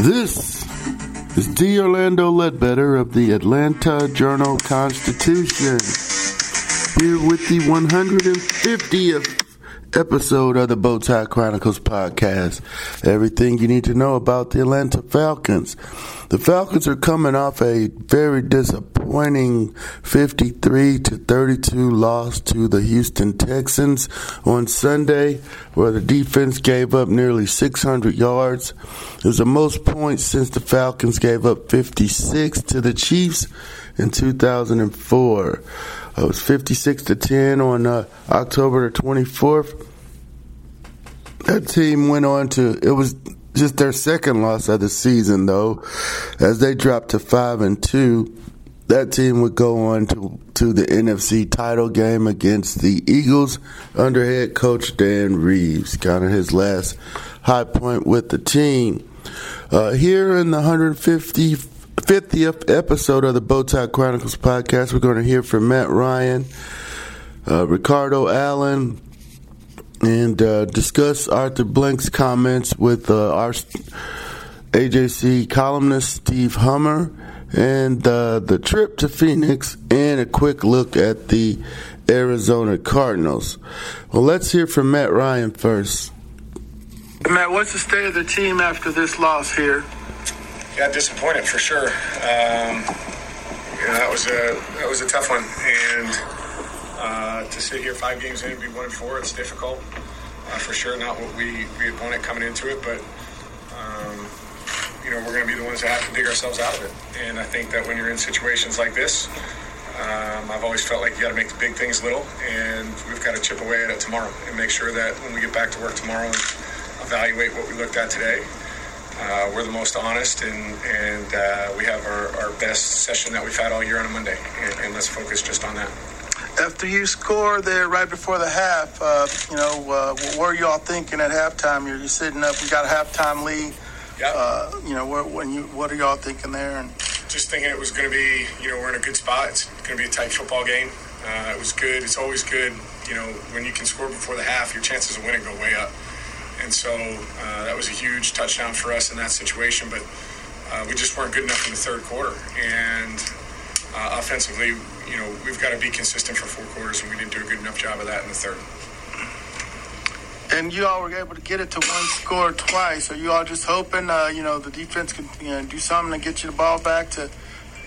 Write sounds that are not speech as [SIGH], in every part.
This is D. Orlando Ledbetter of the Atlanta Journal Constitution, here with the 150th episode of the Bowtie Chronicles podcast. Everything you need to know about the Atlanta Falcons. The Falcons are coming off a very disappointing 53 to 32 loss to the Houston Texans on Sunday, where the defense gave up nearly 600 yards. It was the most points since the Falcons gave up 56 to the Chiefs in 2004. It was 56 to 10 on uh, October the 24th. That team went on to, it was just their second loss of the season though, as they dropped to 5 and 2. That team would go on to, to the NFC title game against the Eagles under head coach Dan Reeves, kind of his last high point with the team. Uh, here in the 150 50th episode of the Bowtie Chronicles podcast. We're going to hear from Matt Ryan, uh, Ricardo Allen, and uh, discuss Arthur Blank's comments with uh, our AJC columnist Steve Hummer, and uh, the trip to Phoenix, and a quick look at the Arizona Cardinals. Well, let's hear from Matt Ryan first. Matt, what's the state of the team after this loss here? Yeah, disappointed for sure. Um, you know, that was a that was a tough one, and uh, to sit here five games in and be one and four, it's difficult uh, for sure. Not what we we had wanted coming into it, but um, you know we're going to be the ones that have to dig ourselves out of it. And I think that when you're in situations like this, um, I've always felt like you got to make the big things little, and we've got to chip away at it tomorrow and make sure that when we get back to work tomorrow and evaluate what we looked at today uh, we're the most honest and, and uh, we have our, our best session that we've had all year on a Monday. And, and let's focus just on that. After you score there right before the half, uh, you know, uh, what were you all thinking at halftime? You're, you're sitting up, you got a halftime lead. Yep. Uh, you know, what, when you, what are y'all thinking there? And just thinking it was going to be, you know, we're in a good spot. It's going to be a tight football game. Uh, it was good. It's always good, you know, when you can score before the half, your chances of winning go way up. And so uh, that was a huge touchdown for us in that situation. But uh, we just weren't good enough in the third quarter. And uh, offensively, you know, we've got to be consistent for four quarters, and we didn't do a good enough job of that in the third. And you all were able to get it to one score twice. Are you all just hoping, uh, you know, the defense can you know, do something to get you the ball back to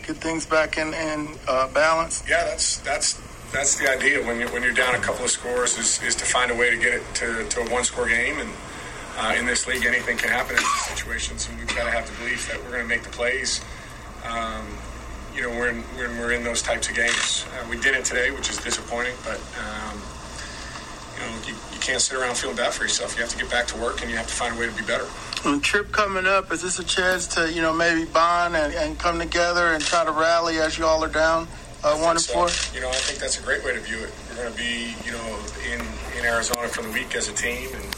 get things back in, in uh, balance? Yeah, that's that's that's the idea when you're when you're down a couple of scores is, is to find a way to get it to, to a one score game and uh, in this league anything can happen in these situations and we've got to have the belief that we're going to make the plays um, you know when, when we're in those types of games uh, we did it today which is disappointing but um, you know you, you can't sit around feeling bad for yourself you have to get back to work and you have to find a way to be better and trip coming up is this a chance to you know maybe bond and, and come together and try to rally as you all are down uh, one and so. four. You know, I think that's a great way to view it. We're going to be, you know, in, in Arizona for the week as a team, and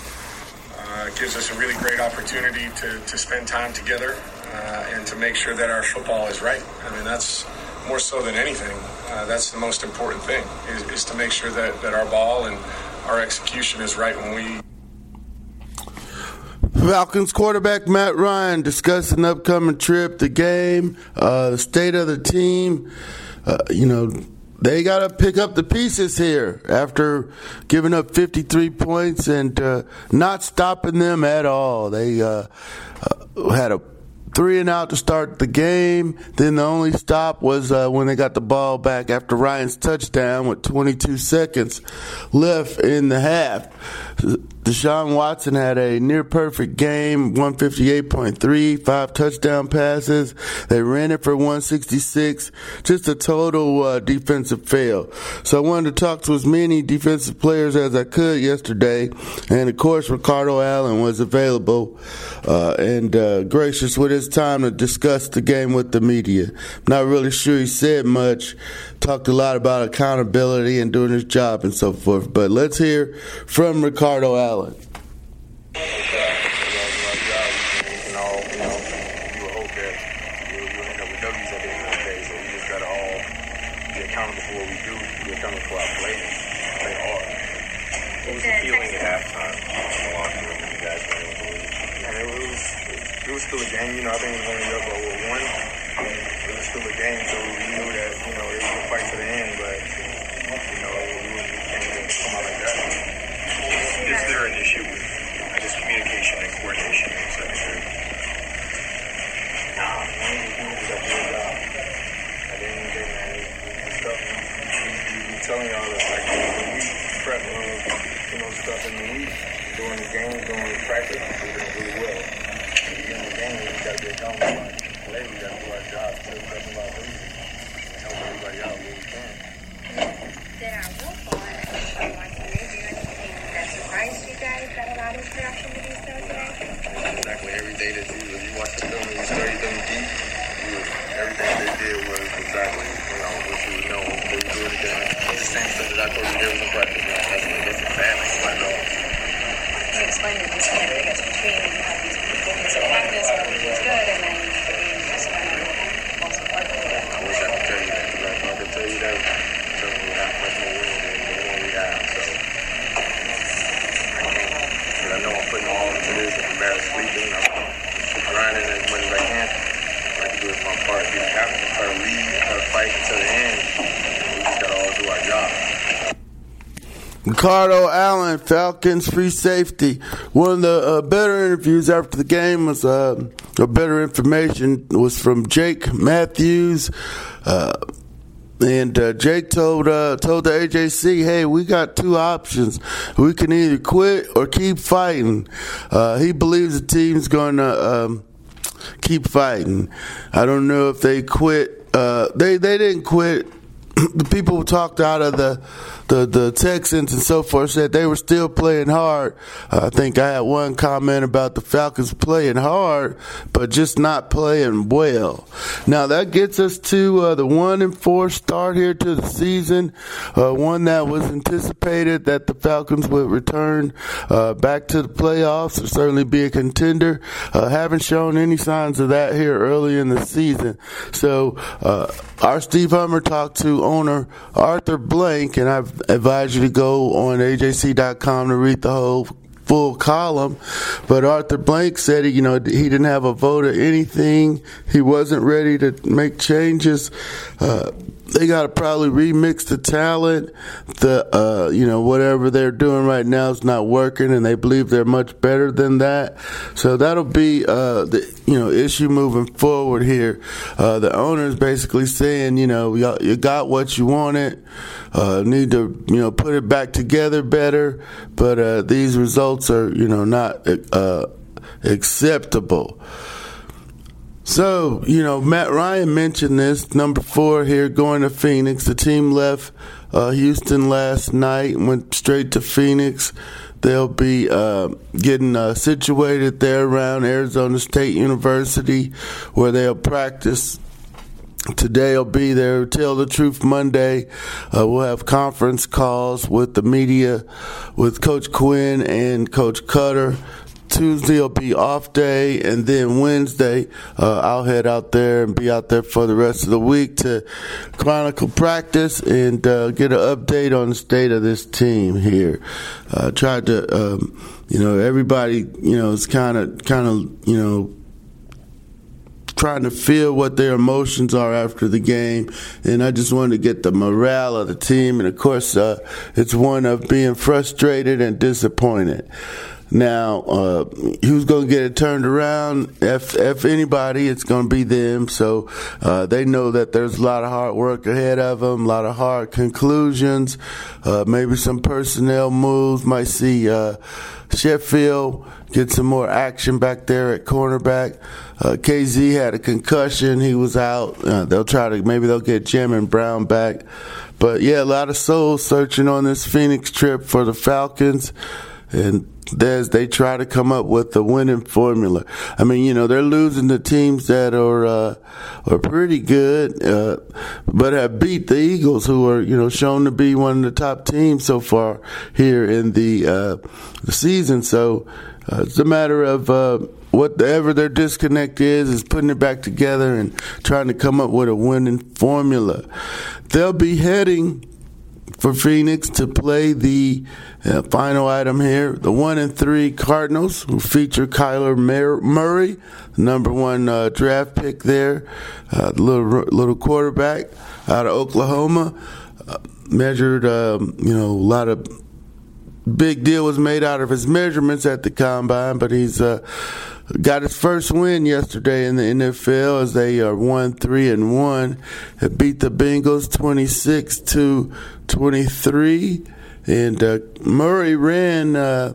uh, it gives us a really great opportunity to, to spend time together and to make sure that our football is right. I mean, that's more so than anything. Uh, that's the most important thing is, is to make sure that, that our ball and our execution is right when we Falcons quarterback Matt Ryan discussing upcoming trip, the game, uh, the state of the team. Uh, you know, they got to pick up the pieces here after giving up 53 points and uh, not stopping them at all. They uh, uh, had a three and out to start the game. Then the only stop was uh, when they got the ball back after Ryan's touchdown with 22 seconds left in the half. Deshaun Watson had a near perfect game, 158.3, five touchdown passes. They ran it for 166. Just a total uh, defensive fail. So I wanted to talk to as many defensive players as I could yesterday. And of course, Ricardo Allen was available uh, and uh, gracious with his time to discuss the game with the media. Not really sure he said much. Talked a lot about accountability and doing his job and so forth. But let's hear from Ricardo Allen. It was, still a game. You know, I think we only up by one. It was still a game, so we you know it was a fight to the end. But you know, we, we can't come out like that. Is there an issue with, I guess, communication and coordination in the secondary? No, I didn't get man. Stuff we telling y'all that like when we prep uh, you know stuff in the week, during the game, during practice, we're doing really well. At the end of the game, we gotta be accountable. Like today, we gotta do our job, tell the rest of our league, and help everybody out where we can. Then I will fall like surprised you guys that allowed his production to be so today? Exactly. Every day that you, if you watch the film and you study them deep, you, everything they did was exactly, you know, what you would know. They would do it again. It's the same stuff that I told you there was in practice. Man. That's, that's exactly what I know. Can you explain the disconnect, I guess, between how these movements of practice are really good and then the game just kind of falls apart? I wish I could tell you that. But I could tell you that. So we have much more winning than the one we have. So I know I'm putting all into this. If I'm barely sleeping, I'm grinding as much as I can. I can do it my part, be the captain, try to lead, try to fight until the end. We just gotta all do our job. Ricardo Allen, Falcons free safety. One of the uh, better interviews after the game was, uh, better information was from Jake Matthews. Uh, and uh, Jake told uh, told the AJC, "Hey, we got two options. We can either quit or keep fighting." Uh, he believes the team's going to um, keep fighting. I don't know if they quit. Uh, they they didn't quit. [CLEARS THROAT] the people who talked out of the the the Texans and so forth said they were still playing hard. Uh, I think I had one comment about the Falcons playing hard, but just not playing well. Now that gets us to uh, the one and four start here to the season, uh, one that was anticipated that the Falcons would return uh, back to the playoffs or certainly be a contender. Uh, haven't shown any signs of that here early in the season. So uh, our Steve Hummer talked to owner Arthur Blank, and I've advise you to go on AJC.com to read the whole full column. But Arthur Blank said, you know, he didn't have a vote or anything. He wasn't ready to make changes. Uh, they got to probably remix the talent. The uh, you know whatever they're doing right now is not working, and they believe they're much better than that. So that'll be uh, the you know issue moving forward here. Uh, the owner's basically saying, you know, you got what you wanted. Uh, need to you know put it back together better, but uh, these results are you know not uh, acceptable. So, you know, Matt Ryan mentioned this. Number four here going to Phoenix. The team left uh, Houston last night, went straight to Phoenix. They'll be uh, getting uh, situated there around Arizona State University where they'll practice Today will be there. Tell the Truth Monday. Uh, we'll have conference calls with the media, with Coach Quinn and Coach Koetter. Tuesday will be off day, and then Wednesday uh, I'll head out there and be out there for the rest of the week to chronicle practice and uh, get an update on the state of this team here. Uh, tried to, um, you know, everybody, you know, is kind of, kind of, you know trying to feel what their emotions are after the game, and I just wanted to get the morale of the team. And of course, uh, it's one of being frustrated and disappointed. Now, uh, who's going to get it turned around? If, if anybody, it's going to be them. So uh, they know that there's a lot of hard work ahead of them, a lot of hard conclusions, uh, maybe some personnel moves. Might see uh, Sheffield get some more action back there at cornerback. Uh, Kazee had a concussion; he was out. Uh, they'll try to maybe they'll get Jim and Brown back. But yeah, a lot of soul searching on this Phoenix trip for the Falcons and as they try to come up with a winning formula. I mean, you know, they're losing to teams that are uh, are pretty good, uh, but have beat the Eagles, who are you know shown to be one of the top teams so far here in the, uh, the season. So uh, it's a matter of uh, whatever their disconnect is, is putting it back together and trying to come up with a winning formula. They'll be heading for Phoenix to play the uh, final item here. The one and three Cardinals, who feature Kyler Murray, number one uh, draft pick there, uh, little little quarterback out of Oklahoma. Uh, measured, um, you know, a lot of big deal was made out of his measurements at the combine, but he's uh, got his first win yesterday in the NFL as they are one three and one. It beat the Bengals twenty six to twenty three, and uh, Murray ran. Uh,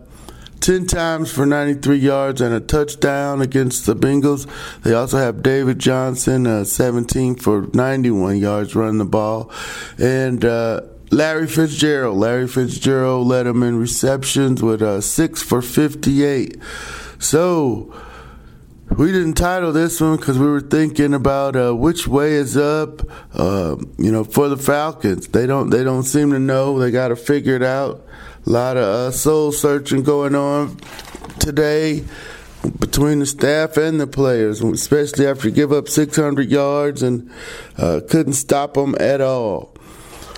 10 times for 93 yards and a touchdown against the Bengals. They also have David Johnson, uh, 17 for 91 yards running the ball. And uh, Larry Fitzgerald. Larry Fitzgerald led them in receptions with uh, 6 for 58. So we didn't title this one because we were thinking about uh, which way is up. Uh, you know, for the Falcons, they don't they don't seem to know. They got to figure it out. A lot of uh, soul searching going on today between the staff and the players, especially after you give up 600 yards and uh, couldn't stop them at all.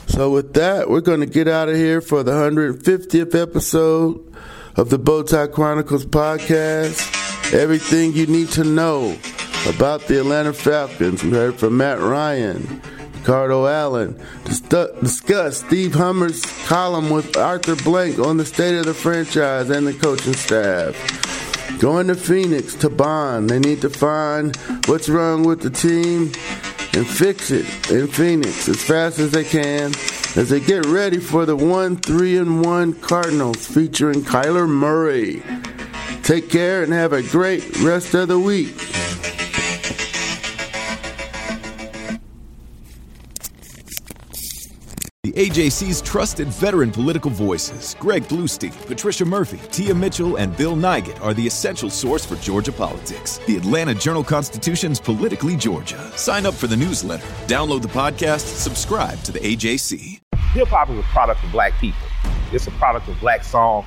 So with that, we're going to get out of here for the 150th episode of the Bowtie Chronicles podcast everything you need to know about the Atlanta Falcons. We heard from Matt Ryan, Ricardo Allen, discuss Steve Hummer's column with Arthur Blank on the state of the franchise and the coaching staff. Going to Phoenix to bond. They need to find what's wrong with the team and fix it in Phoenix as fast as they can as they get ready for the 1 3 and 1 Cardinals featuring Kyler Murray. Take care and have a great rest of the week. The AJC's trusted veteran political voices, Greg Bluestein, Patricia Murphy, Tia Mitchell, and Bill Nigut, are the essential source for Georgia politics. The Atlanta Journal Constitution's Politically Georgia. Sign up for the newsletter, download the podcast, subscribe to the AJC. Hip hop is a product of black people. It's a product of black song